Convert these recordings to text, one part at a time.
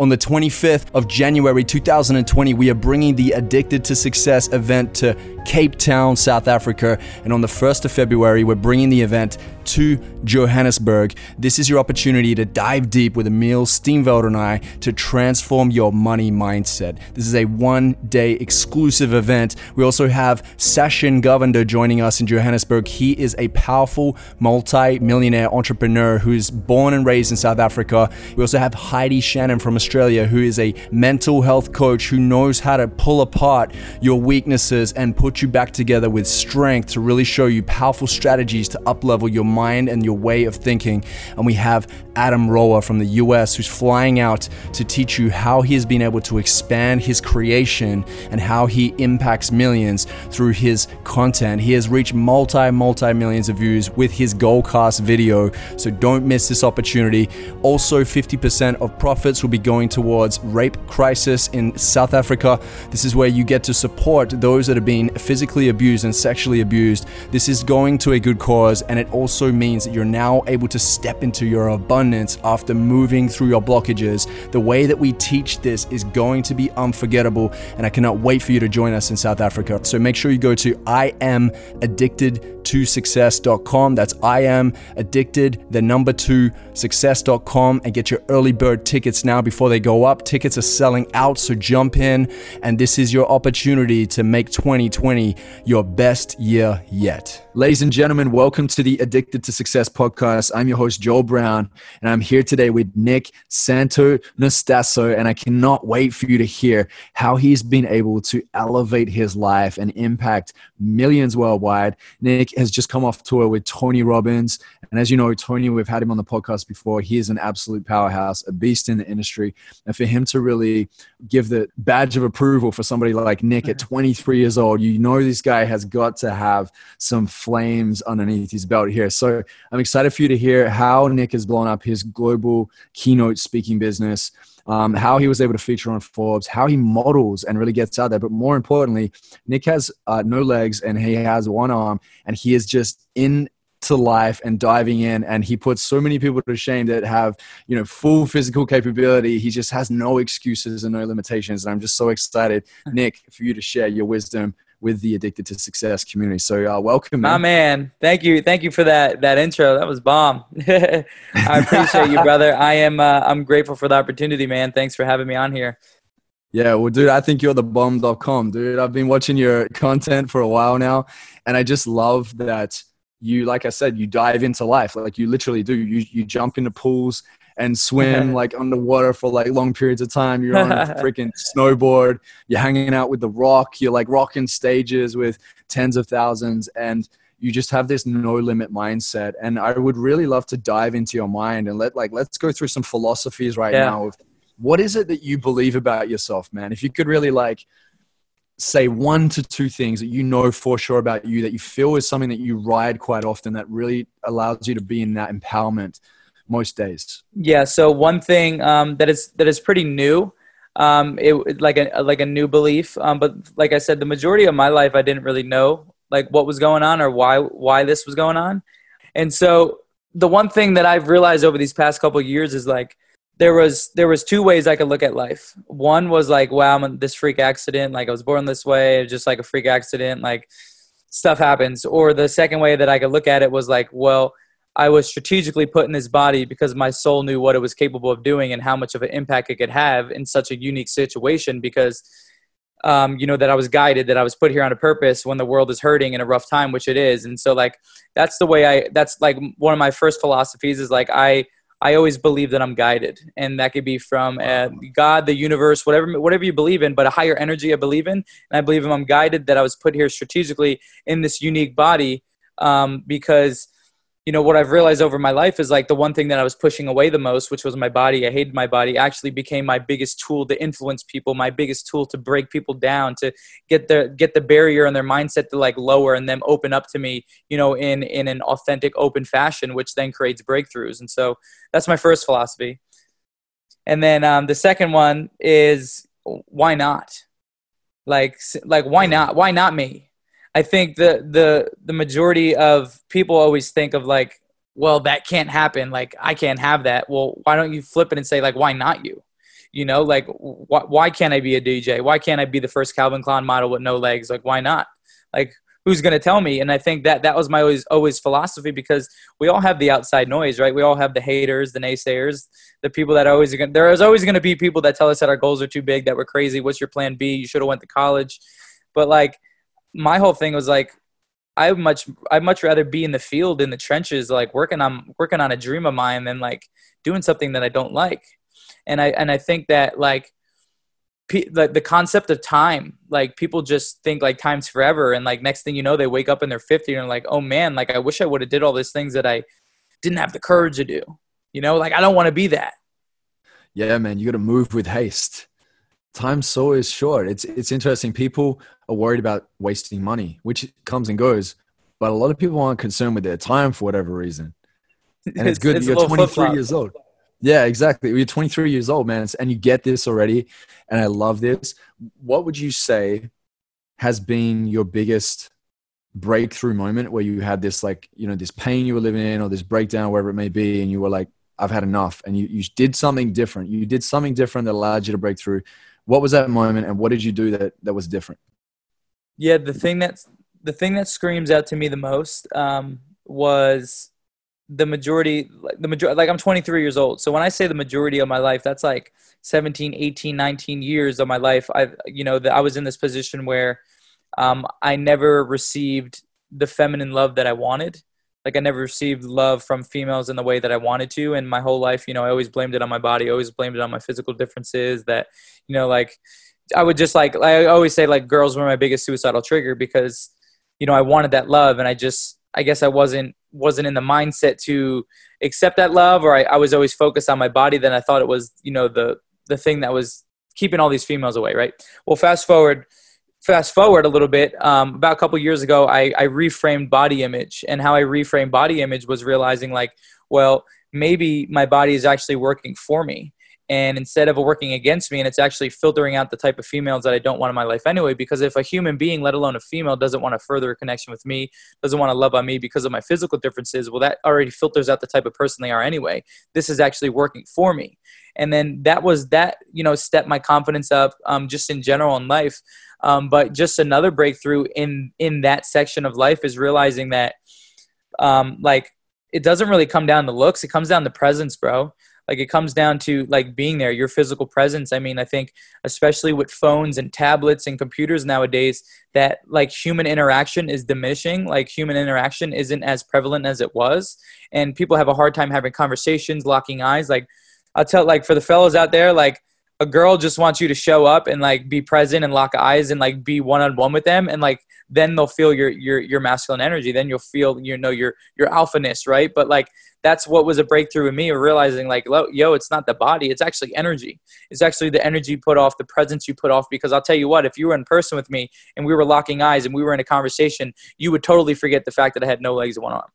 On the 25th of January 2020, we are bringing the Addicted to Success event to Cape Town, South Africa. And on the 1st of February, we're bringing the event to Johannesburg. This is your opportunity to dive deep with Emil Steenveld and I to transform your money mindset. This is a one day exclusive event. We also have Sachin Govender joining us in Johannesburg. He is a powerful multi millionaire entrepreneur who's born and raised in South Africa. We also have Heidi Shannon from Australia, who is a mental health coach who knows how to pull apart your weaknesses and put you back together with strength to really show you powerful strategies to uplevel your mind and your way of thinking. And we have Adam Roa from the US who's flying out to teach you how he has been able to expand his creation and how he impacts millions through his content. He has reached multi, multi millions of views with his Goalcast video. So don't miss this opportunity. Also, 50% of profits will be going towards rape crisis in South Africa. This is where you get to support those that are being physically abused and sexually abused. This is going to a good cause and it also means that you're now able to step into your abundance after moving through your blockages. The way that we teach this is going to be unforgettable, and I cannot wait for you to join us in South Africa. So make sure you go to I am addicted to success.com. That's I am addicted, the number two success.com, and get your early bird tickets now before they go up. Tickets are selling out, so jump in, and this is your opportunity to make 2020 your best year yet. Ladies and gentlemen, welcome to the Addicted to Success podcast. I'm your host, Joel Brown, and I'm here today with Nick Santo Nastasso, and I cannot wait for you to hear how he's been able to elevate his life and impact millions worldwide. Nick has just come off tour with Tony Robbins, and as you know, Tony, we've had him on the podcast before. He is an absolute powerhouse, a beast in the industry, and for him to really give the badge of approval for somebody like Nick at 23 years old, you know this guy has got to have some flames underneath his belt here. So I'm excited for you to hear how Nick has blown up his global keynote speaking business. Um, how he was able to feature on Forbes, how he models and really gets out there. But more importantly, Nick has uh, no legs and he has one arm, and he is just in to life and diving in and he puts so many people to shame that have you know full physical capability. He just has no excuses and no limitations and i'm just so excited nick for you to share your wisdom with the addicted to success community. So uh, welcome man. my man. thank you. Thank you for that that intro. That was bomb. I appreciate you brother. I am uh, i'm grateful for the opportunity man. Thanks for having me on here. Yeah, well, dude, I think you're the bomb.com, dude. I've been watching your content for a while now, and I just love that you like i said you dive into life like you literally do. You you jump into pools and swim like underwater for like long periods of time. You're on a freaking snowboard. You're hanging out with the rock. You're like rocking stages with tens of thousands and you just have this no limit mindset. And i would really love to dive into your mind and let like let's go through some philosophies right yeah. now of what is it that you believe about yourself man? If you could really like say one to two things that you know for sure about you that you feel is something that you ride quite often that really allows you to be in that empowerment most days? Yeah so one thing um, that is that is pretty new um, it like a like a new belief um, but like i said the majority of my life i didn't really know like what was going on or why why this was going on. And so the one thing that i've realized over these past couple years is like there was there was two ways I could look at life. One was like, wow, I'm this freak accident. Like I was born this way, just like a freak accident. Like stuff happens. Or the second way that I could look at it was like, well, I was strategically put in this body because my soul knew what it was capable of doing and how much of an impact it could have in such a unique situation. Because um, you know that I was guided, that I was put here on a purpose when the world is hurting in a rough time, which it is. And so like that's the way I. That's like one of my first philosophies is like I I always believe that I'm guided, and that could be from uh, God, the universe, whatever whatever you believe in, but a higher energy I believe in, and I believe I'm guided that I was put here strategically in this unique body um, because you know what i've realized over my life is like the one thing that i was pushing away the most which was my body i hated my body actually became my biggest tool to influence people my biggest tool to break people down to get the get the barrier and their mindset to like lower and then open up to me you know in in an authentic open fashion which then creates breakthroughs. And so that's my first philosophy. And then um, the second one is why not? Like like why not? Why not me I think the the the majority of people always think of like, well, that can't happen. Like I can't have that. Well, why don't you flip it and say like, why not you? You know, like wh- why can't I be a DJ? Why can't I be the first Calvin Klein model with no legs? Like why not? Like who's going to tell me? And I think that that was my always always philosophy because we all have the outside noise, right? We all have the haters, the naysayers, the people that always going. There is always going to be people that tell us that our goals are too big, that we're crazy. What's your plan B? You should have went to college. But like my whole thing was like I much I'd much rather be in the field in the trenches, like working on working on a dream of mine than like doing something that I don't like. And I and I think that like the, the concept of time like people just think like time's forever and like next thing you know they wake up and they're 50 and like oh man like i wish i would have did all these things that i didn't have the courage to do. You know like i don't want to be that. Yeah man you got to move with haste. Time's so is short. It's it's interesting. People are worried about wasting money which comes and goes but a lot of people aren't concerned with their time for whatever reason and it's, it's good it's you're 23 years old yeah, exactly. You're 23 years old, man, and you get this already, and I love this. What would you say has been your biggest breakthrough moment where you had this, like, you know, this pain you were living in, or this breakdown, wherever it may be, and you were like, "I've had enough," and you you did something different. You did something different that allowed you to break through. What was that moment, and what did you do that that was different? Yeah, the thing that's the thing that screams out to me the most um, was the majority like the majority like i'm 23 years old. So when i say the majority of my life that's like 17 18 19 years of my life. I you know that i was in this position where um, i never received the feminine love that i wanted. Like i never received love from females in the way that i wanted to. And my whole life you know i always blamed it on my body always blamed it on my physical differences that you know like i would just like i always say like girls were my biggest suicidal trigger because you know i wanted that love and i just i guess i wasn't wasn't in the mindset to accept that love or I, I, was always focused on my body then i thought it was you know the the thing that was keeping all these females away right? Well fast forward fast forward a little bit um, about a couple years ago I, I reframed body image and how i reframed body image was realizing like well maybe my body is actually working for me and instead of working against me and it's actually filtering out the type of females that i don't want in my life anyway because if a human being let alone a female doesn't want to further a connection with me doesn't want to love on me because of my physical differences well that already filters out the type of person they are anyway. This is actually working for me. And then that was that you know stepped my confidence up um, just in general in life. Um, but just another breakthrough in in that section of life is realizing that um, like it doesn't really come down to looks. It comes down to presence bro like it comes down to like being there your physical presence. I mean i think especially with phones and tablets and computers nowadays that like human interaction is diminishing. Like human interaction isn't as prevalent as it was. And people have a hard time having conversations locking eyes. Like i'll tell like for the fellows out there like a girl just wants you to show up and like be present and lock eyes and like be one on one with them and like then they'll feel your your your masculine energy then you'll feel you know your your alphaness right but like that's what was a breakthrough in me realizing like yo it's not the body it's actually energy it's actually the energy you put off the presence you put off because i'll tell you what if you were in person with me and we were locking eyes and we were in a conversation you would totally forget the fact that i had no legs and one arm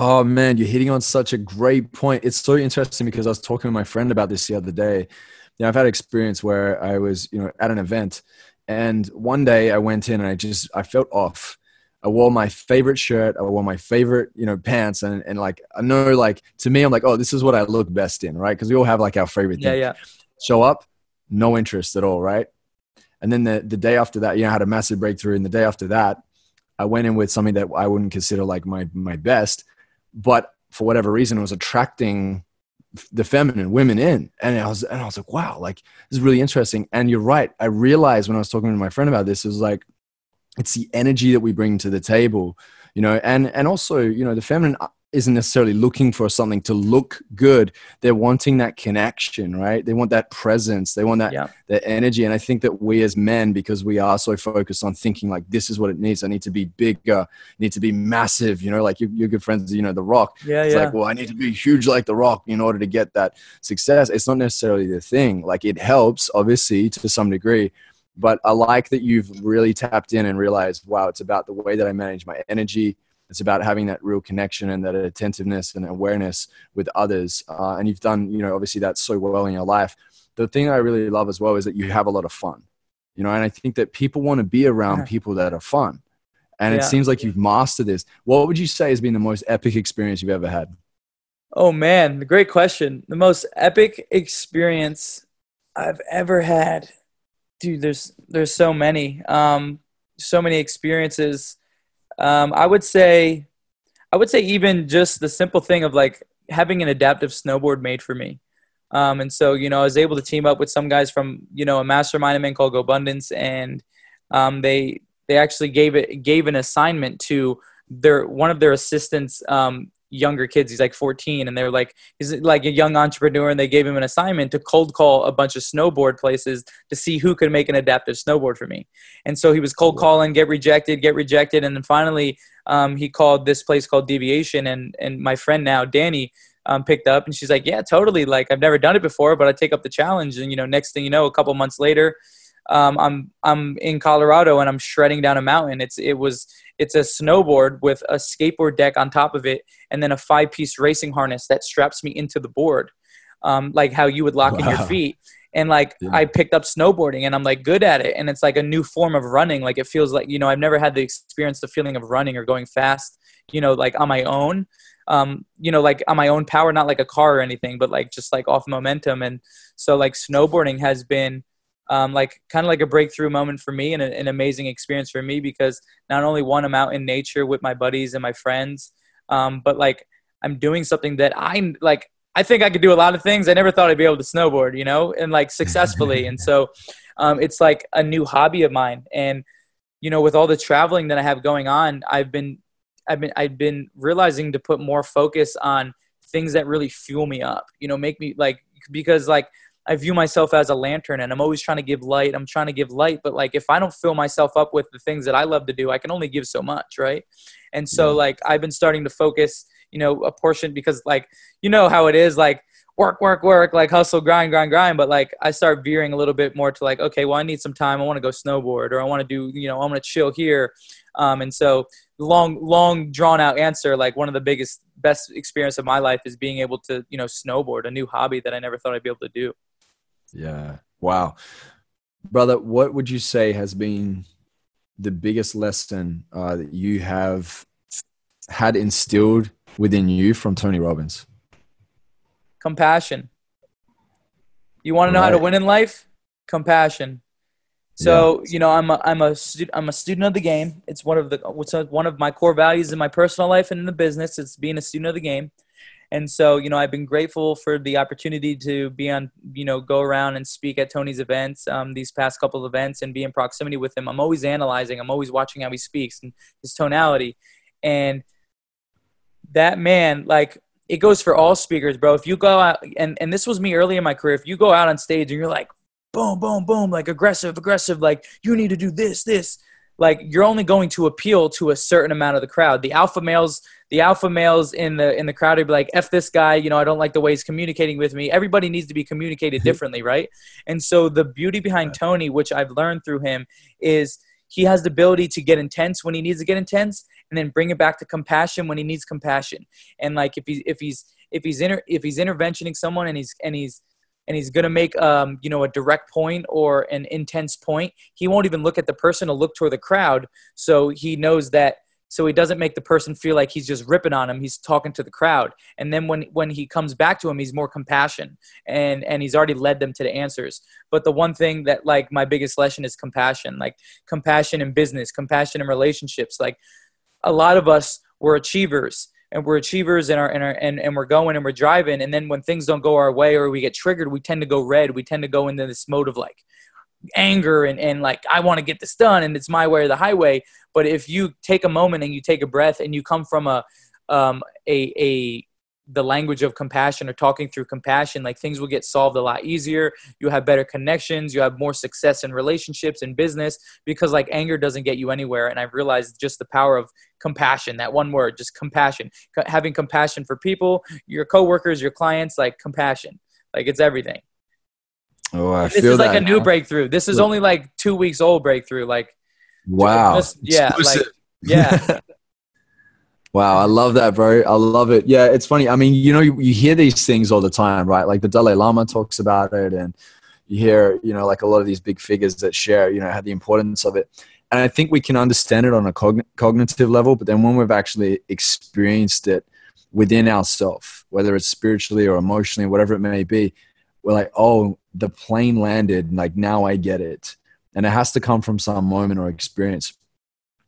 Oh man, you're hitting on such a great point. It's so interesting because I was talking to my friend about this the other day. You know, I've had experience where I was, you know, at an event and one day I went in and I just I felt off I wore my favorite shirt. I wore my favorite, you know, pants, and and like I know, like to me, I'm like, oh, this is what I look best in, right? Because we all have like our favorite thing. Yeah, yeah. Show up, no interest at all, right? And then the the day after that, you know, I had a massive breakthrough. And the day after that, I went in with something that I wouldn't consider like my my best, but for whatever reason, it was attracting the feminine women in. And i was and i was like wow like this is really interesting. And you're right. I realized when i was talking to my friend about this it was like it's the energy that we bring to the table you know and and also you know the feminine isn't necessarily looking for something to look good. They're wanting that connection right? They want that presence. They want that yeah. that energy. And i think that we as men because we are so focused on thinking like this is what it needs. I need to be bigger. Need to be massive you know like your, your good friends you know the rock. Yeah it's yeah. like well i need to be huge like the rock in order to get that success. It's not necessarily the thing. Like it helps obviously to some degree. But I like that you've really tapped in and realized, wow, it's about the way that I manage my energy. It's about having that real connection and that attentiveness and awareness with others. Uh, and you've done, you know, obviously that's so well in your life. The thing I really love as well is that you have a lot of fun, you know, and I think that people want to be around people that are fun. And yeah. it seems like you've mastered this. What would you say has been the most epic experience you've ever had? Oh man, great question. The most epic experience I've ever had, dude. There's there's so many, um, so many experiences. Um, I would say, I would say even just the simple thing of like having an adaptive snowboard made for me. Um, and so, you know, I was able to team up with some guys from, you know, a mastermind in called GoBundance, and um, they they actually gave it gave an assignment to their one of their assistants um, younger kids he's like 14 and they're like he's like a young entrepreneur and they gave him an assignment to cold call a bunch of snowboard places to see who could make an adaptive snowboard for me. And so he was cold calling get rejected get rejected and then finally um, he called this place called deviation and and my friend now danny um, picked up and she's like yeah totally like i've never done it before but i take up the challenge and you know next thing you know a couple months later um, I'm I'm in Colorado and I'm shredding down a mountain. It's it was it's a snowboard with a skateboard deck on top of it, and then a five piece racing harness that straps me into the board, um, like how you would lock wow. in your feet. And like yeah. I picked up snowboarding and I'm like good at it, and it's like a new form of running. Like it feels like you know I've never had the experience, the feeling of running or going fast, you know, like on my own. Um, you know, like on my own power, not like a car or anything, but like just like off momentum. And so like snowboarding has been um, like kind of like a breakthrough moment for me and a, an amazing experience for me because not only one I'm out in nature with my buddies and my friends, um, but like I'm doing something that I'm like I think I could do a lot of things. I never thought I'd be able to snowboard, you know, and like successfully. and so um, it's like a new hobby of mine. And you know, with all the traveling that I have going on, I've been I've been I've been realizing to put more focus on things that really fuel me up. You know, make me like because like I view myself as a lantern and I'm always trying to give light. I'm trying to give light, but like if I don't fill myself up with the things that I love to do, I can only give so much, right? And so like I've been starting to focus, you know, a portion because like you know how it is like work, work, work, like hustle, grind, grind, grind. But like I start veering a little bit more to like, okay, well, I need some time. I want to go snowboard or I want to do, you know, I'm to chill here. Um, and so long, long drawn out answer, like one of the biggest, best experience of my life is being able to, you know, snowboard, a new hobby that I never thought I'd be able to do. Yeah. Wow. Brother, what would you say has been the biggest lesson uh, that you have had instilled within you from Tony Robbins? Compassion. You want to know right. how to win in life? Compassion. So yeah. you know, I'm a I'm a stu- I'm a student of the game. It's one of the what's one of my core values in my personal life and in the business. It's being a student of the game. And so, you know, I've been grateful for the opportunity to be on, you know, go around and speak at Tony's events, um, these past couple of events, and be in proximity with him. I'm always analyzing. I'm always watching how he speaks and his tonality. And that man, like, it goes for all speakers, bro. If you go out, and, and this was me early in my career, if you go out on stage and you're like, boom, boom, boom, like aggressive, aggressive, like you need to do this, this, like you're only going to appeal to a certain amount of the crowd. The alpha males, the alpha males in the in the crowd would be like, "F this guy," you know, I don't like the way he's communicating with me. Everybody needs to be communicated mm-hmm. differently, right? And so the beauty behind Tony, which I've learned through him, is he has the ability to get intense when he needs to get intense, and then bring it back to compassion when he needs compassion. And like if he if he's if he's inter, if he's interventioning someone and he's and he's and he's going to make um, you know a direct point or an intense point. He won't even look at the person to look toward the crowd so he knows that so he doesn't make the person feel like he's just ripping on him he's talking to the crowd. And then when when he comes back to him he's more compassion and and he's already led them to the answers. But the one thing that like my biggest lesson is compassion like compassion in business compassion in relationships. Like a lot of us were achievers and we're achievers and, our, and, our, and, and we're going and we're driving and then when things don't go our way or we get triggered we tend to go red. We tend to go into this mode of like anger and, and like i want to get this done and it's my way or the highway. But if you take a moment and you take a breath and you come from a um, a, a the language of compassion or talking through compassion, like things will get solved a lot easier. You have better connections. You have more success in relationships and business because like anger doesn't get you anywhere. And I've realized just the power of compassion, that one word, just compassion, having compassion for people, your coworkers, your clients, like compassion, like it's everything. Oh, I this feel is that. like a new breakthrough. This is only like two weeks old breakthrough. Like, wow. Just, yeah. Like, yeah. Wow, I love that, bro. I love it. Yeah, it's funny. I mean, you know, you, you, hear these things all the time, right? Like the Dalai Lama talks about it, and you hear, you know, like a lot of these big figures that share, you know, how the importance of it. And I think we can understand it on a cogn- cognitive level, but then when we've actually experienced it within ourselves, whether it's spiritually or emotionally, whatever it may be, we're like, oh, the plane landed. Like now I get it. And it has to come from some moment or experience.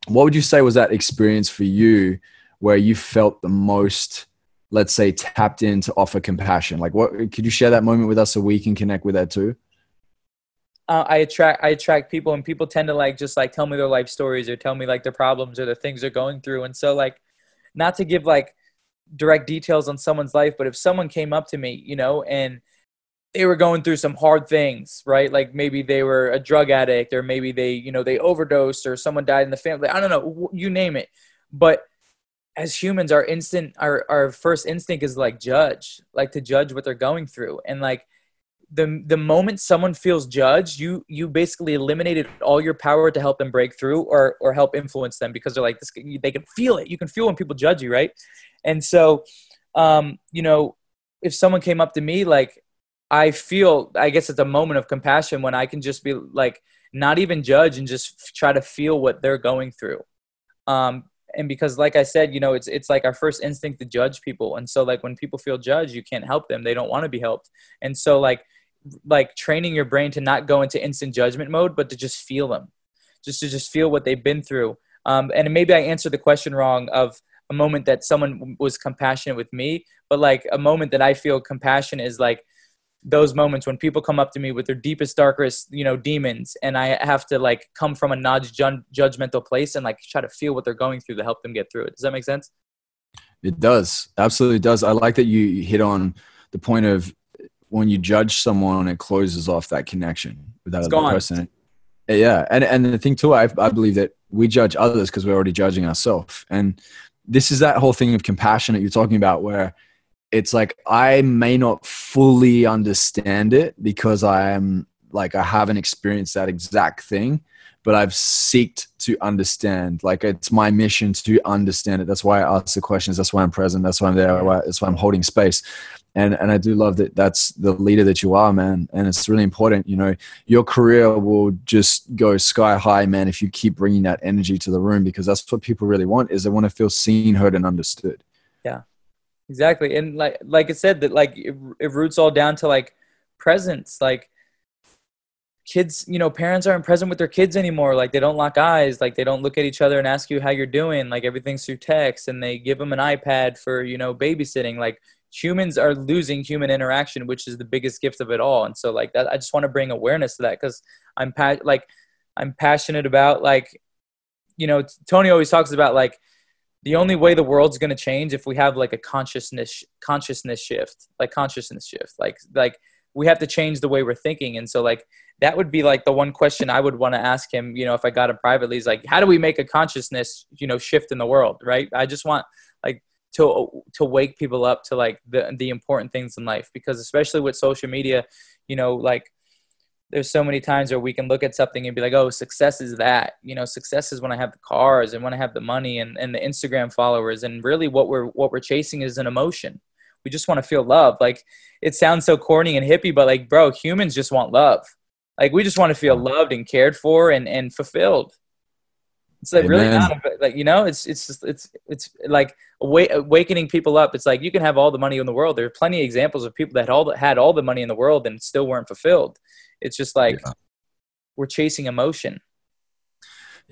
What would you say was that experience for you where you felt the most, let's say, tapped in to offer compassion? Like, what could you share that moment with us so we can connect with that too? Uh, I attract I attract people, and people tend to like just like tell me their life stories or tell me like their problems or the things they're going through. And so, like, not to give like direct details on someone's life, but if someone came up to me, you know, and they were going through some hard things, right? Like maybe they were a drug addict or maybe they, you know, they overdosed or someone died in the family. I don't know, you name it. But as humans, our instant, our, our first instinct is like judge, like to judge what they're going through. And like the, the moment someone feels judged, you, you basically eliminated all your power to help them break through or, or help influence them because they're like, this, they can feel it. You can feel when people judge you. Right. And so, um, you know, if someone came up to me, like, I feel, I guess it's a moment of compassion when I can just be like, not even judge and just try to feel what they're going through. Um, and because like i said you know it's it's like our first instinct to judge people. And so like when people feel judged you can't help them. They don't want to be helped. And so like like training your brain to not go into instant judgment mode but to just feel them. Just to just feel what they've been through. Um, and maybe i answered the question wrong of a moment that someone was compassionate with me but like a moment that i feel compassion is like those moments when people come up to me with their deepest darkest you know demons and i have to like come from a non-judgmental place and like try to feel what they're going through to help them get through it. Does that make sense? It does. Absolutely does. I like that you hit on the point of when you judge someone it closes off that connection with that it's other gone. person. Yeah and and the thing too i, I believe that we judge others because we're already judging ourselves and this is that whole thing of compassion that you're talking about where it's like I may not fully understand it because I am like I haven't experienced that exact thing, but I've seeked to understand. Like it's my mission to understand it. That's why I ask the questions. That's why I'm present. That's why I'm there. That's why I'm holding space. And and I do love that. That's the leader that you are, man. And it's really important. You know, your career will just go sky high, man, if you keep bringing that energy to the room because that's what people really want. Is they want to feel seen, heard, and understood. Exactly. And like like i said that like it, it roots all down to like presence. Like kids you know parents aren't present with their kids anymore. Like they don't lock eyes. Like they don't look at each other and ask you how you're doing. Like everything's through text and they give them an ipad for you know babysitting. Like humans are losing human interaction which is the biggest gift of it all. And so like that i just want to bring awareness to that because i'm pa- like i'm passionate about like you know tony always talks about like the only way the world's going to change if we have like a consciousness consciousness shift like consciousness shift like like we have to change the way we're thinking. And so like that would be like the one question i would want to ask him you know if i got him privately is like how do we make a consciousness you know shift in the world right? I just want like to to wake people up to like the the important things in life because especially with social media you know like there's so many times where we can look at something and be like, oh, success is that. You know, success is when I have the cars and when I have the money and, and the Instagram followers. And really what we're what we're chasing is an emotion. We just want to feel love. Like it sounds so corny and hippie, but like, bro, humans just want love. Like we just want to feel loved and cared for and, and fulfilled. It's like Amen. really not a, like you know, it's it's just, it's it's like awakening people up. It's like you can have all the money in the world. There are plenty of examples of people that had all the, had all the money in the world and still weren't fulfilled. It's just like yeah. we're chasing emotion.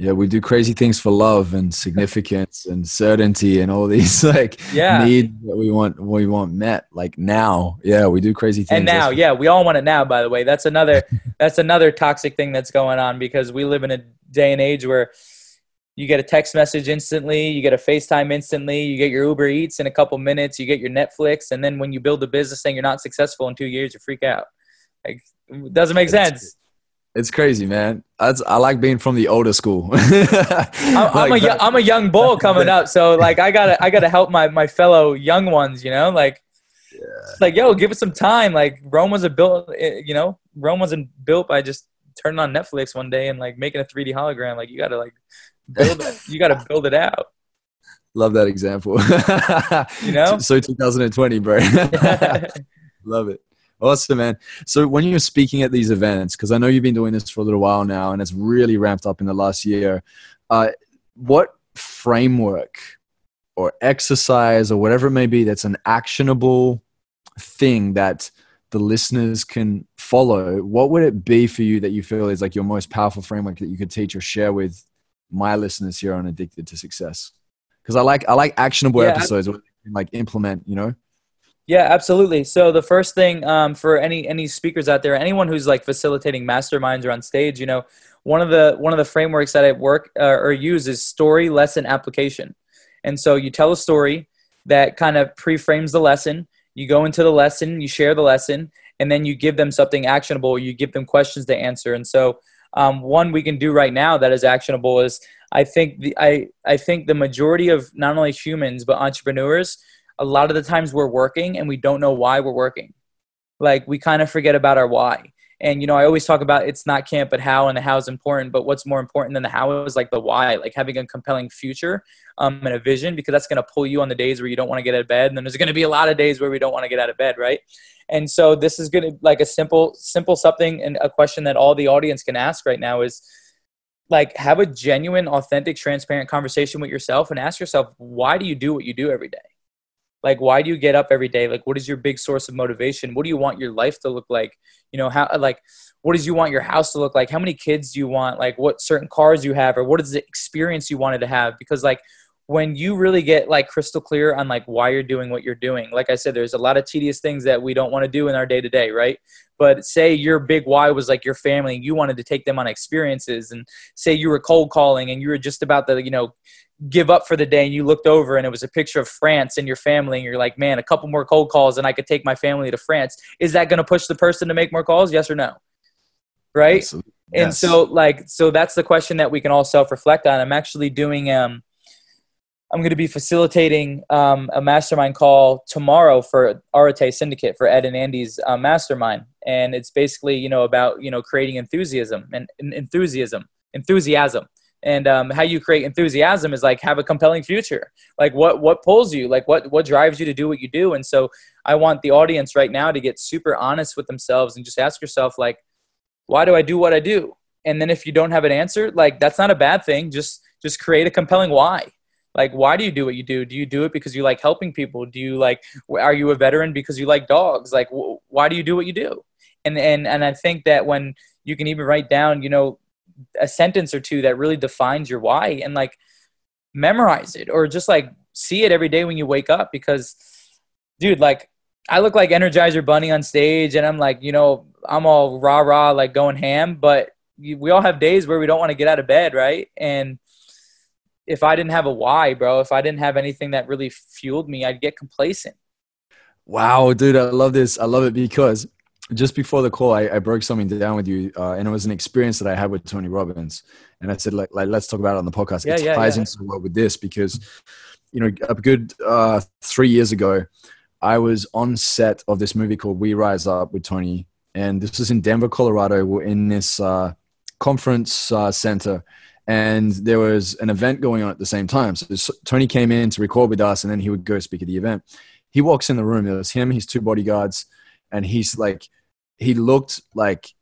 Yeah, we do crazy things for love and significance and certainty and all these like yeah. needs that we want we want met like now. Yeah, we do crazy things. And now, yeah, we all want it now. By the way, that's another that's another toxic thing that's going on because we live in a day and age where you get a text message instantly, you get a FaceTime instantly, you get your Uber Eats in a couple minutes, you get your Netflix, and then when you build a business saying you're not successful in two years, you freak out. Like doesn't make sense. It's crazy, man. That's, I like being from the older school. I'm, I'm, a, I'm a young bull coming up, so like I gotta I gotta help my my fellow young ones. You know, like yeah. like yo, give it some time. Like Rome wasn't built, eh, you know, Rome wasn't built by just turning on Netflix one day and like making a 3D hologram. Like you gotta like build it. You gotta build it out. Love that example. you know, so 2020, bro. Love it. Awesome, man. So when you're speaking at these events, because I know you've been doing this for a little while now, and it's really ramped up in the last year, uh, what framework or exercise or whatever it may be that's an actionable thing that the listeners can follow, what would it be for you that you feel is like your most powerful framework that you could teach or share with my listeners here on Addicted to Success? Because I like I like actionable yeah, episodes where they can like implement, you know. Yeah, absolutely. So the first thing um, for any any speakers out there, anyone who's like facilitating masterminds or on stage, you know, one of the one of the frameworks that I work uh, or use is story lesson application. And so you tell a story that kind of pre-frames the lesson you go into the lesson, you share the lesson, and then you give them something actionable. You give them questions to answer. And so, um, one we can do right now that is actionable is I think the I I think the majority of not only humans but entrepreneurs, a lot of the times we're working and we don't know why we're working. Like we kind of forget about our why. And you know, I always talk about it's not can't but how, and the how is important. But what's more important than the how is like the why, like having a compelling future um, and a vision, because that's going to pull you on the days where you don't want to get out of bed. And then there's going to be a lot of days where we don't want to get out of bed, right? And so this is going to like a simple, simple something and a question that all the audience can ask right now is like have a genuine, authentic, transparent conversation with yourself and ask yourself, why do you do what you do every day? Like why do you get up every day? Like what is your big source of motivation? What do you want your life to look like? You know how like what does you want your house to look like? How many kids do you want? Like what certain cars you have or what is the experience you wanted to have? Because like when you really get like crystal clear on like why you're doing what you're doing like i said there's a lot of tedious things that we don't want to do in our day to day right? But say your big why was like your family you wanted to take them on experiences and say you were cold calling and you were just about to you know give up for the day and you looked over and it was a picture of France and your family and you're like, man, a couple more cold calls and I could take my family to France. Is that going to push the person to make more calls? Yes or no? Right. Yes. And so like, so that's the question that we can all self-reflect on. I'm actually doing, um, I'm going to be facilitating um, a mastermind call tomorrow for Arete Syndicate for Ed and Andy's uh, mastermind, and it's basically you know about you know creating enthusiasm and, and enthusiasm, enthusiasm, and um, how you create enthusiasm is like have a compelling future. Like what what pulls you? Like what what drives you to do what you do? And so i want the audience right now to get super honest with themselves and just ask yourself like why do i do what i do? And then if you don't have an answer like that's not a bad thing. Just just create a compelling why. Like why do you do what you do? Do you do it because you like helping people? Do you like are you a veteran because you like dogs? Like why do you do what you do? And and and i think that when you can even write down you know a sentence or two that really defines your why and like memorize it or just like see it every day when you wake up because dude like I look like Energizer Bunny on stage and I'm like, you know, I'm all rah rah like going ham, but we all have days where we don't want to get out of bed, right? And if I didn't have a why, bro, if I didn't have anything that really fueled me, I'd get complacent. Wow, dude, I love this. I love it because just before the call, I, I broke something down with you, uh, and it was an experience that I had with Tony Robbins. And I said, like, like let's talk about it on the podcast. Yeah, it yeah, ties yeah. into well with this because, you know, a good uh, three years ago, I was on set of this movie called We Rise Up with Tony, and this was in Denver, Colorado. We're in this uh, conference uh, center, and there was an event going on at the same time. So Tony came in to record with us, and then he would go speak at the event. He walks in the room. It was him, his two bodyguards, and he's like he looked like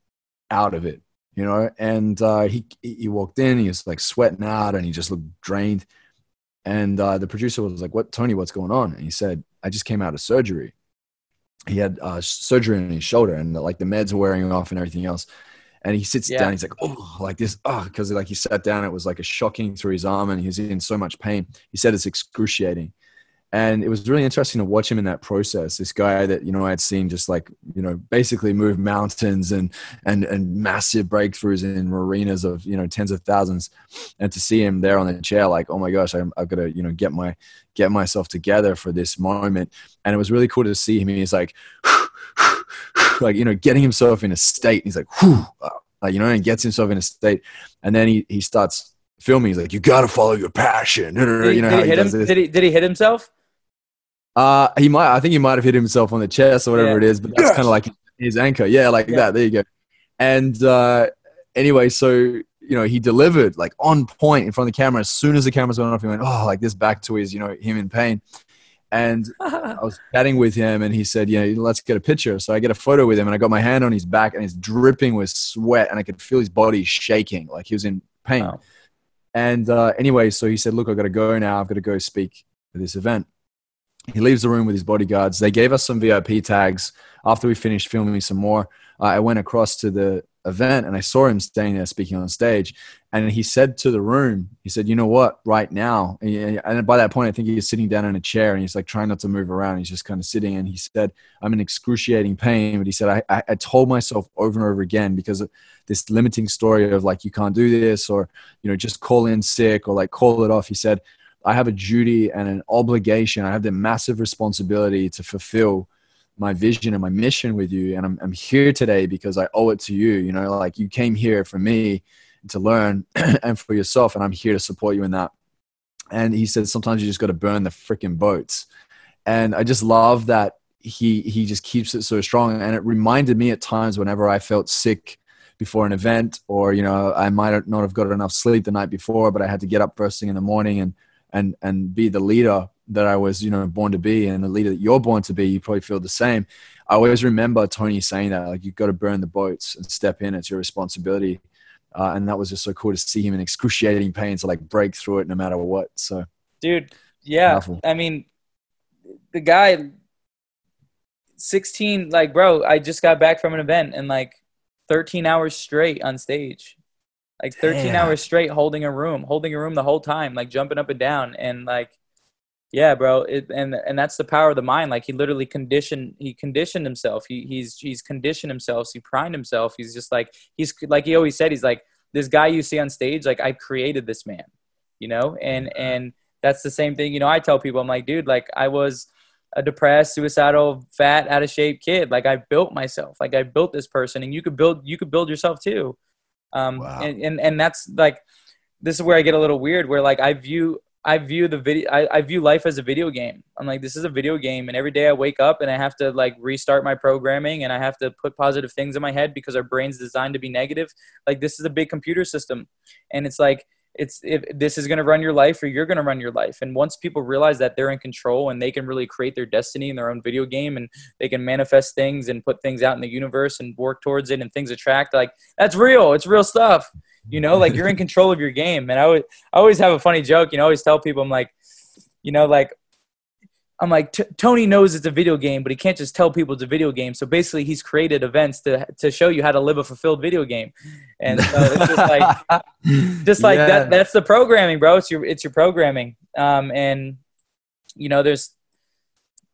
out of it, you know. And uh, he he walked in, he was like sweating out, and he just looked drained. And uh, the producer was like, "What, Tony? What's going on?" And he said, "I just came out of surgery. He had uh, surgery on his shoulder, and like the meds were wearing off and everything else." And he sits yeah. down. He's like, "Oh, like this, oh," because like he sat down, it was like a shocking through his arm, and he was in so much pain. He said it's excruciating and it was really interesting to watch him in that process this guy that you know i had seen just like you know basically move mountains and and and massive breakthroughs in arenas of you know tens of thousands. And to see him there on the chair like oh my gosh i have got to you know get my get myself together for this moment. And it was really cool to see him he's like like you know getting himself in a state. He's like like, you know and gets himself in a state. And then he he starts filming. He's like you got to follow your passion. You know did he hit him, did he, did he hit himself uh, he might. I think he might have hit himself on the chest or whatever yeah. it is, but that's yes. kind of like his anchor. Yeah, like yeah. that. There you go. And uh, anyway, so you know, he delivered like on point in front of the camera. As soon as the cameras went off, he went, "Oh, like this back to his, you know, him in pain." And I was chatting with him, and he said, "You know, let's get a picture." So I get a photo with him, and I got my hand on his back, and he's dripping with sweat, and I could feel his body shaking, like he was in pain. Wow. And uh, anyway, so he said, "Look, I've got to go now. I've got to go speak at this event." He leaves the room with his bodyguards. They gave us some VIP tags after we finished filming some more. Uh, I went across to the event and I saw him standing there speaking on stage. And he said to the room, he said, You know what, right now, and by that point, I think he was sitting down in a chair and he's like trying not to move around. He's just kind of sitting. And he said, I'm in excruciating pain. But he said, I, I, told myself over and over again because of this limiting story of like, you can't do this or, you know, just call in sick or like call it off. He said, I have a duty and an obligation. I have the massive responsibility to fulfill my vision and my mission with you. And I'm, I'm here today because I owe it to you. You know, like you came here for me to learn and for yourself. And I'm here to support you in that. And he said, sometimes you just got to burn the freaking boats. And I just love that he, he just keeps it so strong. And it reminded me at times whenever I felt sick before an event or, you know, I might not have got enough sleep the night before, but I had to get up first thing in the morning and, and and be the leader that I was, you know, born to be, and the leader that you're born to be. You probably feel the same. I always remember Tony saying that, like, you've got to burn the boats and step in. It's your responsibility. Uh, and that was just so cool to see him in excruciating pain to like break through it no matter what. So, dude, yeah, powerful. I mean, the guy, sixteen, like, bro, I just got back from an event and like thirteen hours straight on stage like 13 Damn. hours straight holding a room holding a room the whole time like jumping up and down. And like yeah bro it, and and that's the power of the mind. Like he literally conditioned he conditioned himself. He he's he's conditioned himself. He primed himself. He's just like he's like he always said he's like this guy you see on stage like i created this man you know? And and that's the same thing you know i tell people i'm like dude like i was a depressed suicidal fat out of shape kid. Like i built myself. Like i built this person and you could build you could build yourself too um, wow. and, and, and that's like, this is where I get a little weird where like I view, I view the video, I, I view life as a video game. I'm like, this is a video game. And every day I wake up and I have to like restart my programming and I have to put positive things in my head because our brain's designed to be negative. Like this is a big computer system. And it's like, it's if this is going to run your life or you're going to run your life. And once people realize that they're in control and they can really create their destiny in their own video game and they can manifest things and put things out in the universe and work towards it and things attract like that's real it's real stuff. You know like you're in control of your game. And i would i always have a funny joke you know I always tell people i'm like you know like I'm like, Tony knows it's a video game, but he can't just tell people it's a video game. So basically, he's created events to to show you how to live a fulfilled video game, and so it's just like, just like yeah. that. That's the programming, bro. It's your it's your programming, um, and you know, there's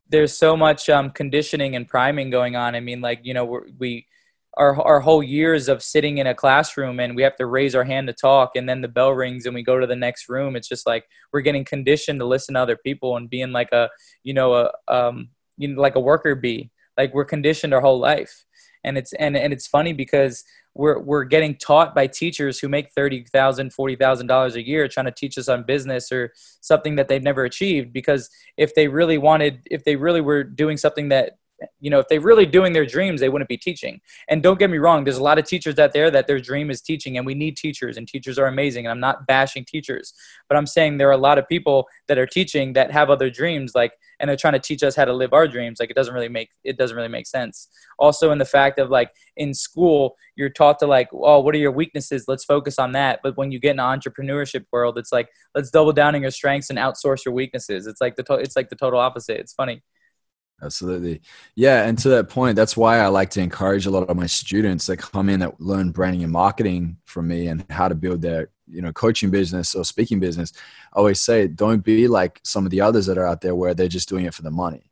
there's so much um, conditioning and priming going on. I mean, like you know, we're, we our our whole years of sitting in a classroom and we have to raise our hand to talk and then the bell rings and we go to the next room. It's just like we're getting conditioned to listen to other people and being like a you know a um you know like a worker bee. Like we're conditioned our whole life. And it's and and it's funny because we're we're getting taught by teachers who make thirty thousand, forty thousand dollars a year trying to teach us on business or something that they've never achieved because if they really wanted if they really were doing something that you know if they're really doing their dreams they wouldn't be teaching. And don't get me wrong there's a lot of teachers out there that their dream is teaching and we need teachers and teachers are amazing and i'm not bashing teachers. But i'm saying there are a lot of people that are teaching that have other dreams like and they're trying to teach us how to live our dreams like it doesn't really make it doesn't really make sense. Also in the fact of like in school you're taught to like oh what are your weaknesses? Let's focus on that. But when you get in entrepreneurship world it's like let's double down on your strengths and outsource your weaknesses. It's like the to- it's like the total opposite. It's funny Absolutely. Yeah. And to that point, that's why I like to encourage a lot of my students that come in that learn branding and marketing from me and how to build their, you know, coaching business or speaking business. I always say, don't be like some of the others that are out there where they're just doing it for the money.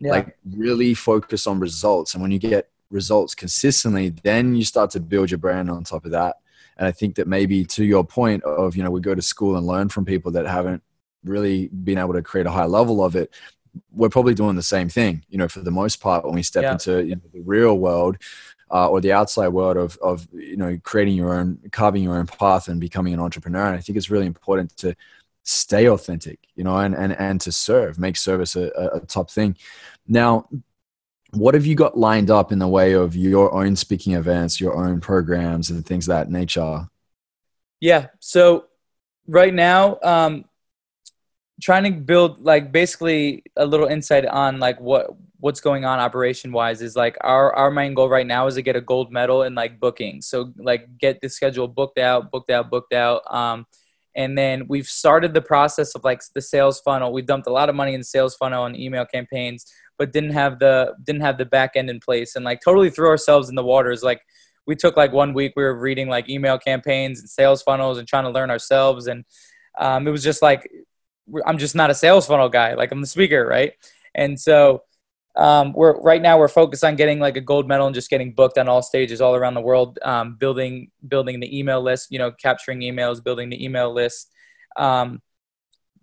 Yeah. Like really focus on results. And when you get results consistently, then you start to build your brand on top of that. And I think that maybe to your point of, you know, we go to school and learn from people that haven't really been able to create a high level of it we're probably doing the same thing, you know, for the most part when we step yeah. into you know, the real world uh, or the outside world of, of, you know, creating your own, carving your own path and becoming an entrepreneur. And I think it's really important to stay authentic, you know, and, and, and to serve, make service a, a top thing. Now, what have you got lined up in the way of your own speaking events, your own programs and things of that nature? Yeah. So right now, um, trying to build like basically a little insight on like what what's going on operation wise is like our our main goal right now is to get a gold medal in like booking. So like get the schedule booked out booked out booked out um and then we've started the process of like the sales funnel. We dumped a lot of money in sales funnel and email campaigns but didn't have the didn't have the back end in place and like totally threw ourselves in the waters. Like we took like one week we were reading like email campaigns and sales funnels and trying to learn ourselves and um, it was just like i'm just not a sales funnel guy like i'm the speaker right? And so um, we're right now we're focused on getting like a gold medal and just getting booked on all stages all around the world um, building building the email list you know capturing emails building the email list. Um,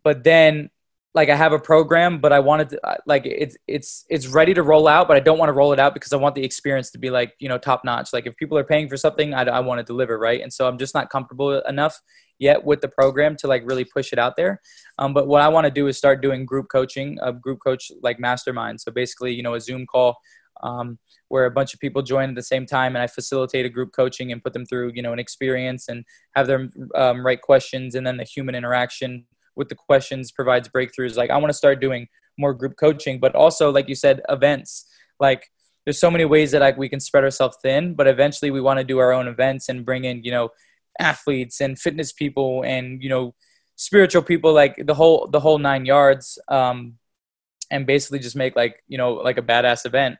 but then like I have a program, but I wanted to like it's it's it's ready to roll out, but I don't want to roll it out because I want the experience to be like you know top notch. Like if people are paying for something, I, I want to deliver right, and so I'm just not comfortable enough yet with the program to like really push it out there. Um, but what I want to do is start doing group coaching, a group coach like mastermind. So basically, you know, a Zoom call um, where a bunch of people join at the same time, and I facilitate a group coaching and put them through you know an experience and have them um, write questions, and then the human interaction with the questions provides breakthroughs. Like i want to start doing more group coaching but also like you said events. Like there's so many ways that like we can spread ourselves thin but eventually we want to do our own events and bring in you know athletes and fitness people and you know spiritual people like the whole the whole nine yards um and basically just make like you know like a badass event.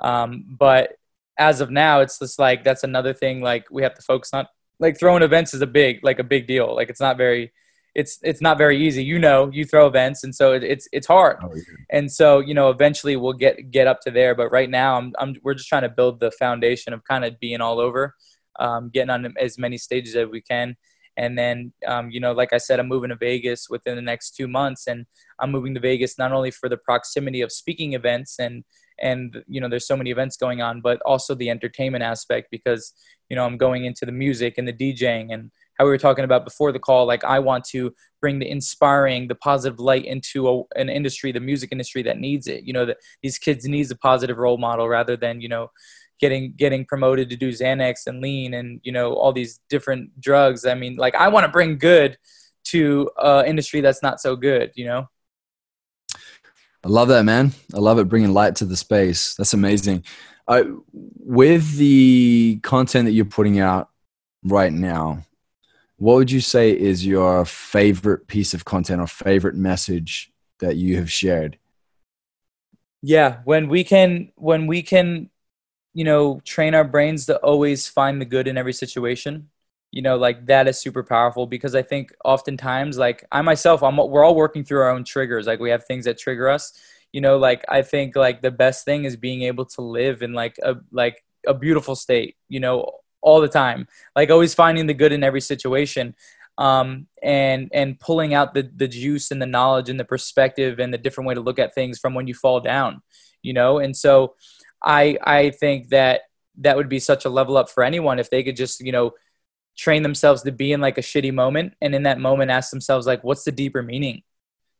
Um but as of now it's just like that's another thing like we have to focus on like throwing events is a big like a big deal. Like it's not very it's it's not very easy. You know, you throw events, and so it, it's it's hard. Oh, yeah. And so you know, eventually we'll get get up to there. But right now, I'm, I'm we're just trying to build the foundation of kind of being all over, um, getting on as many stages as we can. And then, um, you know, like I said, I'm moving to Vegas within the next two months, and I'm moving to Vegas not only for the proximity of speaking events and and you know there's so many events going on but also the entertainment aspect because you know i'm going into the music and the djing and how we were talking about before the call like i want to bring the inspiring the positive light into a, an industry the music industry that needs it. You know that these kids needs a positive role model rather than you know getting getting promoted to do xanax and lean and you know all these different drugs. I mean like i want to bring good to uh industry that's not so good you know? I love that man. I love it bringing light to the space. That's amazing. Uh, with the content that you're putting out right now what would you say is your favorite piece of content or favorite message that you have shared? Yeah when we can when we can you know train our brains to always find the good in every situation you know like that is super powerful because i think oftentimes like i myself i'm we're all working through our own triggers. Like we have things that trigger us. You know like i think like the best thing is being able to live in like a like a beautiful state you know all the time like always finding the good in every situation um, and and pulling out the the juice and the knowledge and the perspective and the different way to look at things from when you fall down you know? And so i i think that that would be such a level up for anyone if they could just you know train themselves to be in like a shitty moment and in that moment ask themselves like what's the deeper meaning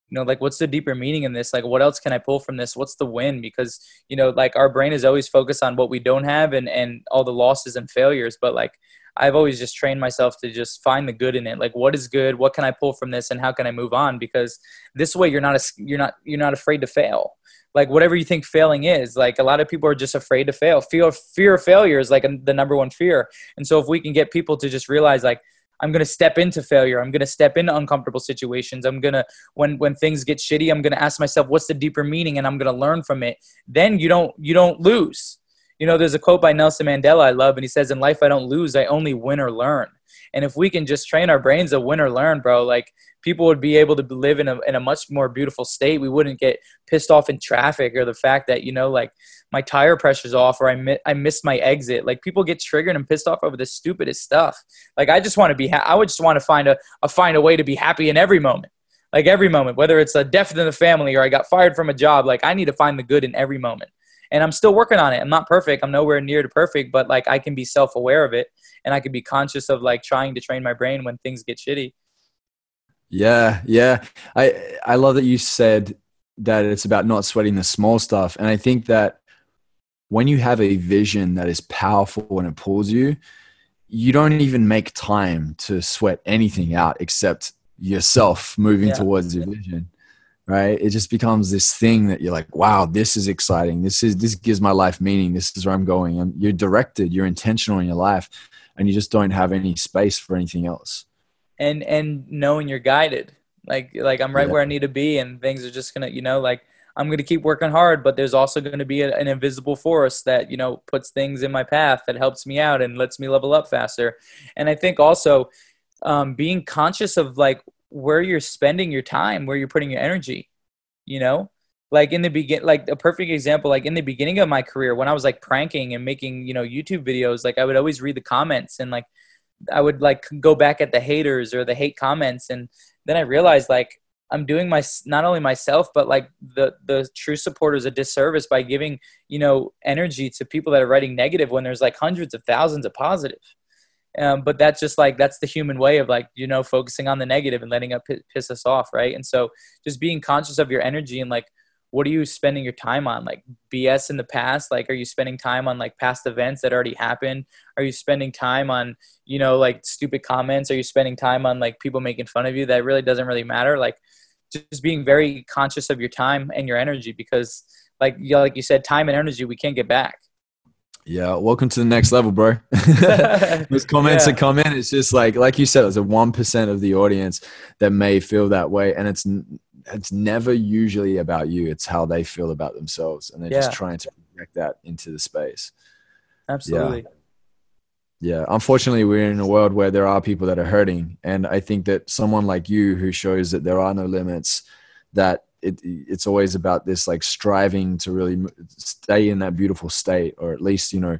you know like what's the deeper meaning in this? Like what else can i pull from this? What's the win? Because you know like our brain is always focused on what we don't have and and all the losses and failures. But like i've always just trained myself to just find the good in it. Like what is good? What can i pull from this? And how can i move on? Because this way you're not a, you're not you're not afraid to fail. Like whatever you think failing is like a lot of people are just afraid to fail. Fear fear of failure is like the number one fear. And so if we can get people to just realize like I'm going to step into failure. I'm going to step into uncomfortable situations. I'm going to when when things get shitty, I'm going to ask myself what's the deeper meaning and I'm going to learn from it. Then you don't you don't lose. You know, there's a quote by Nelson Mandela I love and he says in life I don't lose, I only win or learn. And if we can just train our brains to win or learn, bro, like people would be able to live in a, in a much more beautiful state. We wouldn't get pissed off in traffic or the fact that, you know, like my tire pressure's off or I, mi- I missed my exit. Like people get triggered and pissed off over the stupidest stuff. Like I just want to be, ha- I would just want to find a, a, find a way to be happy in every moment. Like every moment, whether it's a death in the family or I got fired from a job, like I need to find the good in every moment and I'm still working on it. I'm not perfect. I'm nowhere near to perfect, but like I can be self aware of it and I can be conscious of like trying to train my brain when things get shitty. Yeah, yeah. I I love that you said that it's about not sweating the small stuff. And I think that when you have a vision that is powerful and it pulls you, you don't even make time to sweat anything out except yourself moving yeah. towards your vision right? It just becomes this thing that you're like wow this is exciting. This is this gives my life meaning. This is where i'm going. And you're directed you're intentional in your life and you just don't have any space for anything else. And and knowing you're guided. Like like i'm right Yeah. where i need to be and things are just gonna you know like i'm gonna keep working hard but there's also gonna be a, an invisible force that you know puts things in my path that helps me out and lets me level up faster. And i think also um, being conscious of like where you're spending your time where you're putting your energy you know? Like in the begin like a perfect example like in the beginning of my career when i was like pranking and making you know youtube videos like i would always read the comments and like i would like go back at the haters or the hate comments. And then i realized like i'm doing my not only myself but like the the true supporters a disservice by giving you know energy to people that are writing negative when there's like hundreds of thousands of positive. Um, but that's just like that's the human way of like you know focusing on the negative and letting it pi- piss us off right? And so just being conscious of your energy and like what are you spending your time on? Like bs in the past? Like are you spending time on like past events that already happened? Are you spending time on you know like stupid comments? Are you spending time on like people making fun of you? That really doesn't really matter. Like just being very conscious of your time and your energy because like you like you said time and energy we can't get back Yeah, welcome to the next level, bro. Those comments Yeah. that come in, it's just like, like you said, it's a one percent of the audience that may feel that way, and it's it's never usually about you. It's how they feel about themselves, and they're just trying to project that into the space. absolutely Yeah, unfortunately, we're in a world where there are people that are hurting, and I think that someone like you, who shows that there are no limits, that it, it's always about this like striving to really stay in that beautiful state, or at least you know,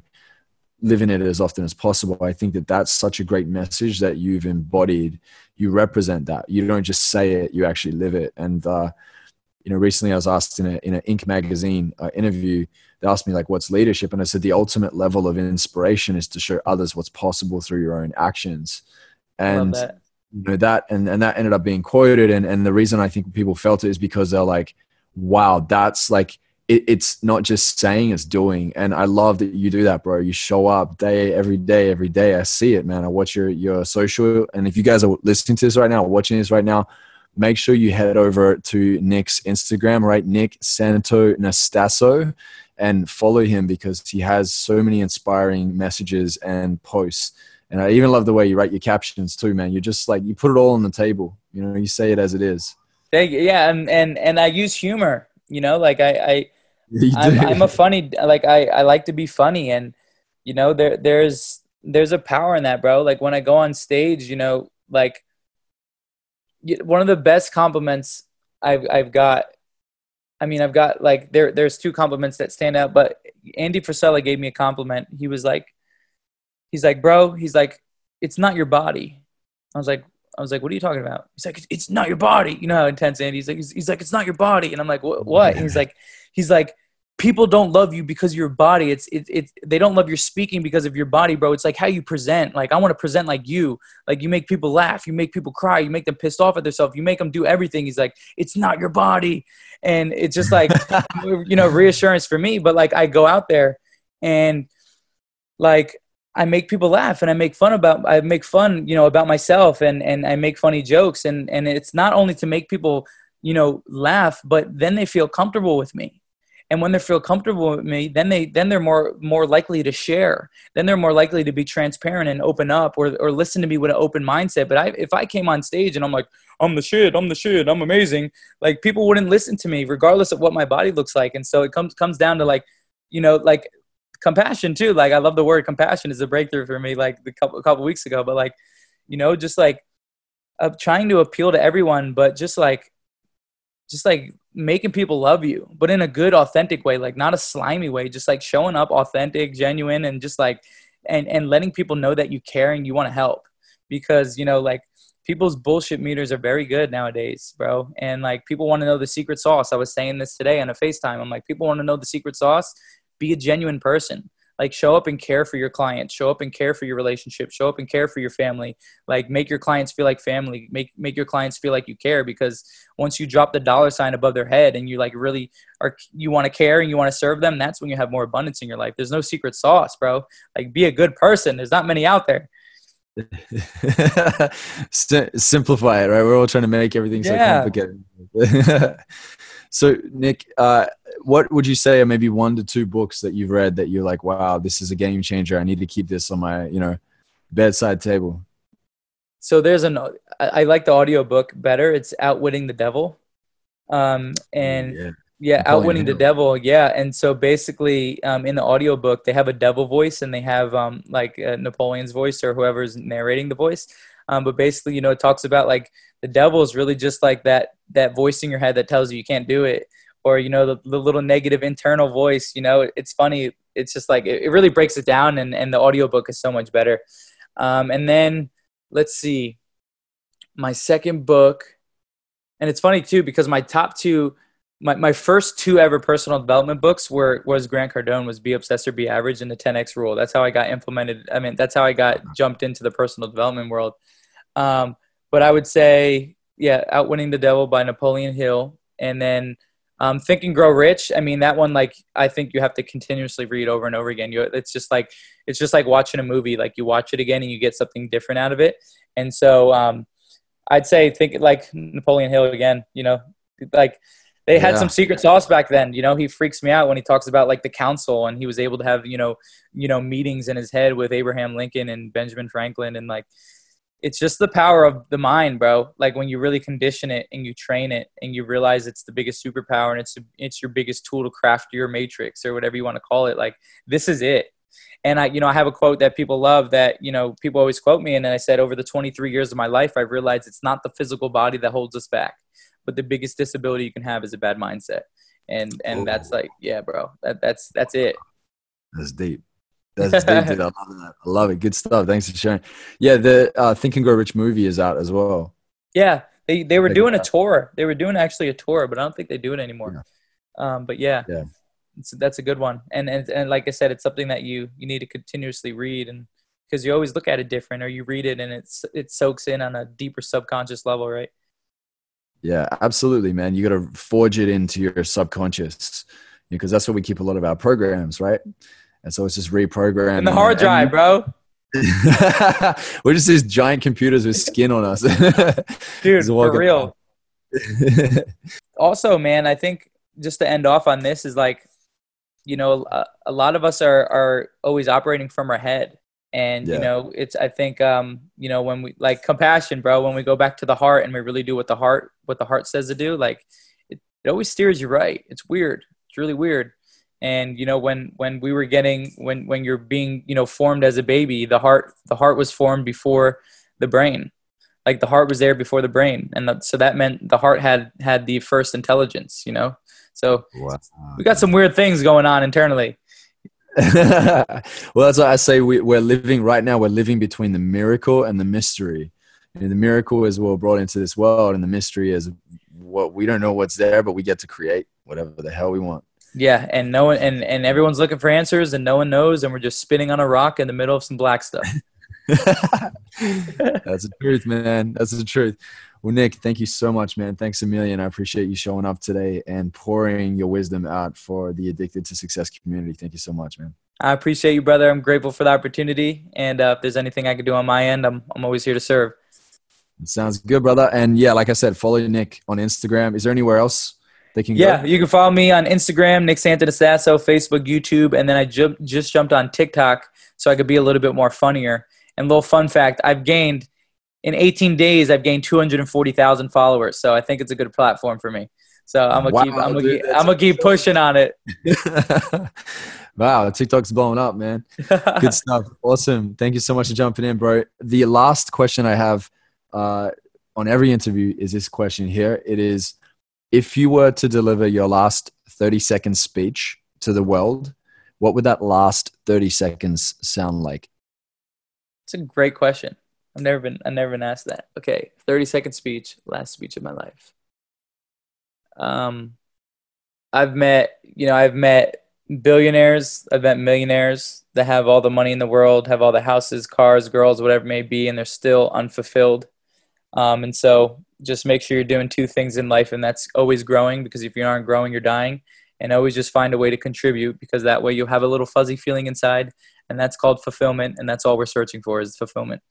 live in it as often as possible. I think that that's such a great message that you've embodied. You represent that. You don't just say it; you actually live it. And uh, you know, recently I was asked in a in an Inc. magazine uh, interview they asked me like what's leadership? And i said the ultimate level of inspiration is to show others what's possible through your own actions. And that. you know that and, and that ended up being quoted. And, and the reason i think people felt it is because they're like wow that's like it, it's not just saying it's doing. And i love that you do that bro. You show up day every day every day. I see it man. I watch your your social. And if you guys are listening to this right now watching this right now make sure you head over to nick's instagram right? Nick Santonastasso and follow him because he has so many inspiring messages and posts and I even love the way you write your captions too, man. You're just like you put it all on the table. You know, you say it as it is. Thank you. yeah and, and and i use humor you know like i I I'm. I'm a funny like I, I like to be funny and you know there there's there's a power in that bro like when i go on stage you know like one of the best compliments i've i've got i mean i've got like there there's two compliments that stand out but andy frisella gave me a compliment he was like he's like bro he's like it's not your body i was like I was like, "What are you talking about?" He's like, "It's not your body." You know how intense Andy's like, he's, he's like, "It's not your body," and I'm like, "What?" what? He's like, he's like, people don't love you because of your body. It's it, it they don't love your speaking because of your body, bro. It's like how you present. Like I want to present like you. Like you make people laugh, you make people cry, you make them pissed off at themselves, you make them do everything. He's like, it's not your body, and it's just like you know reassurance for me. But like I go out there and like I make people laugh and I make fun about I make fun, you know, about myself and and I make funny jokes and and it's not only to make people, you know, laugh, but then they feel comfortable with me. And when they feel comfortable with me, then they then they're more more likely to share. Then they're more likely to be transparent and open up or or listen to me with an open mindset. But I if I came on stage and I'm like, I'm the shit, I'm the shit, I'm amazing, like people wouldn't listen to me regardless of what my body looks like. And so it comes comes down to like, you know, like compassion too. Like I love the word compassion is a breakthrough for me. Like a couple a couple weeks ago, but like you know, just like uh, trying to appeal to everyone, but just like just like making people love you, but in a good, authentic way, like not a slimy way. Just like showing up, authentic, genuine, and just like and and letting people know that you care and you want to help because you know like people's bullshit meters are very good nowadays, bro. And like people want to know the secret sauce. I was saying this today on a FaceTime. I'm like, people want to know the secret sauce. Be a genuine person. Like show up and care for your clients. Show up and care for your relationship. Show up and care for your family. Like make your clients feel like family. Make make your clients feel like you care because once you drop the dollar sign above their head and you like really are you want to care and you want to serve them, that's when you have more abundance in your life. There's no secret sauce, bro. Like be a good person. There's not many out there. Simplify it, right? We're all trying to make everything so Yeah. complicated. so, Nick, uh, what would you say are maybe one to two books that you've read that you're like, wow, this is a game changer. I need to keep this on my, you know, bedside table. so there's an I, I like the audiobook better. It's Outwitting the Devil. Um, and yeah. yeah, Outwitting the Devil. Yeah. And so basically, um, in the audiobook, they have a devil voice and they have um, like uh, Napoleon's voice or whoever's narrating the voice. Um, but basically, you know, it talks about like the devil is really just like that that voice in your head that tells you you can't do it, or you know, the, the little negative internal voice. You know, it's funny. It's just like it, it really breaks it down, and and the audiobook is so much better. Um, and then let's see, my second book, and it's funny too because my top two my, my first two ever personal development books were was Grant Cardone was Be Obsessed or Be Average and the 10x Rule. That's how I got implemented. I mean, that's how I got jumped into the personal development world. Um, but I would say, yeah, Outwitting the Devil by Napoleon Hill, and then um, Think and Grow Rich. I mean, that one, like, I think you have to continuously read over and over again. You, it's just like it's just like watching a movie. Like you watch it again and you get something different out of it. And so, um, I'd say think like Napoleon Hill again. You know, like they had Yeah. some secret sauce back then. You know, he freaks me out when he talks about like the council and he was able to have you know you know meetings in his head with Abraham Lincoln and Benjamin Franklin and like it's just the power of the mind, bro. Like when you really condition it and you train it and you realize it's the biggest superpower and it's it's your biggest tool to craft your matrix or whatever you want to call it. Like this is it. And I, you know, I have a quote that people love that, you know, people always quote me. And then I said, over the 23 years of my life, I realized it's not the physical body that holds us back, but the biggest disability you can have is a bad mindset. And, and that's like, yeah, bro, that, that's, that's it. That's deep. That's dude. I love that. I love it. Good stuff. Thanks for sharing. Yeah, the uh, Think and Grow Rich movie is out as well. Yeah. They, they were doing a tour. They were doing actually a tour, but I don't think they do it anymore. Um, but yeah, Yeah. It's, that's a good one. And, and, and like I said, it's something that you, you need to continuously read and because you always look at it different or you read it and it's, it soaks in on a deeper subconscious level, right? Yeah, absolutely, man. You got to forge it into your subconscious because that's where we keep a lot of our programs, right? And so it's just reprogramming. And the hard drive, bro. We're just these giant computers with skin on us. Dude, for real. also man i think just to end off on this is like you know a, a lot of us are are always operating from our head and Yeah. you know it's i think um you know when we like compassion bro when we go back to the heart and we really do what the heart what the heart says to do like it, it always steers you right it's weird it's really weird and you know when when we were getting when when you're being you know formed as a baby the heart the heart was formed before the brain like the heart was there before the brain and that, so that meant the heart had had the first intelligence you know so Wow. we got some weird things going on internally well, that's why I say we, we're living right now. We're living between the miracle and the mystery. And the miracle is what we're brought into this world, and the mystery is what we don't know what's there, but we get to create whatever the hell we want. Yeah and no one and and everyone's looking for answers and no one knows and we're just spinning on a rock in the middle of some black stuff That's the truth, man. That's the truth. Well, Nick, thank you so much, man. Thanks a million. I appreciate you showing up today and pouring your wisdom out for the Addicted to Success community. Thank you so much, man. i appreciate you brother i'm grateful for the opportunity and uh, if there's anything i can do on my end i'm, I'm always here to serve Sounds good, brother. And yeah, like I said, follow Nick on Instagram. Is there anywhere else they can Yeah, go? you can follow me on Instagram, Nick Santonastasso, Facebook, YouTube, and then I ju- just jumped on TikTok so I could be a little bit more funnier. And little fun fact, I've gained in 18 days, I've gained 240,000 followers. So I think it's a good platform for me. So I'm gonna Wow, keep, I'm gonna dude, keep, I'm gonna keep pushing on it. wow, TikTok's blowing up, man. Good stuff. Awesome. Thank you so much for jumping in, bro. The last question I have uh, on every interview is this question here. It is if you were to deliver your last 30 second speech to the world, what would that last 30 seconds sound like? It's a great question. I've never been, I've never been asked that. Okay, 30 second speech, last speech of my life. Um, I've met, you know, I've met billionaires, I've met millionaires that have all the money in the world, have all the houses, cars, girls, whatever may be, and they're still unfulfilled. Um, and so just make sure you're doing two things in life, and that's always growing because if you aren't growing, you're dying. And always just find a way to contribute because that way you'll have a little fuzzy feeling inside, and that's called fulfillment. And that's all we're searching for is fulfillment.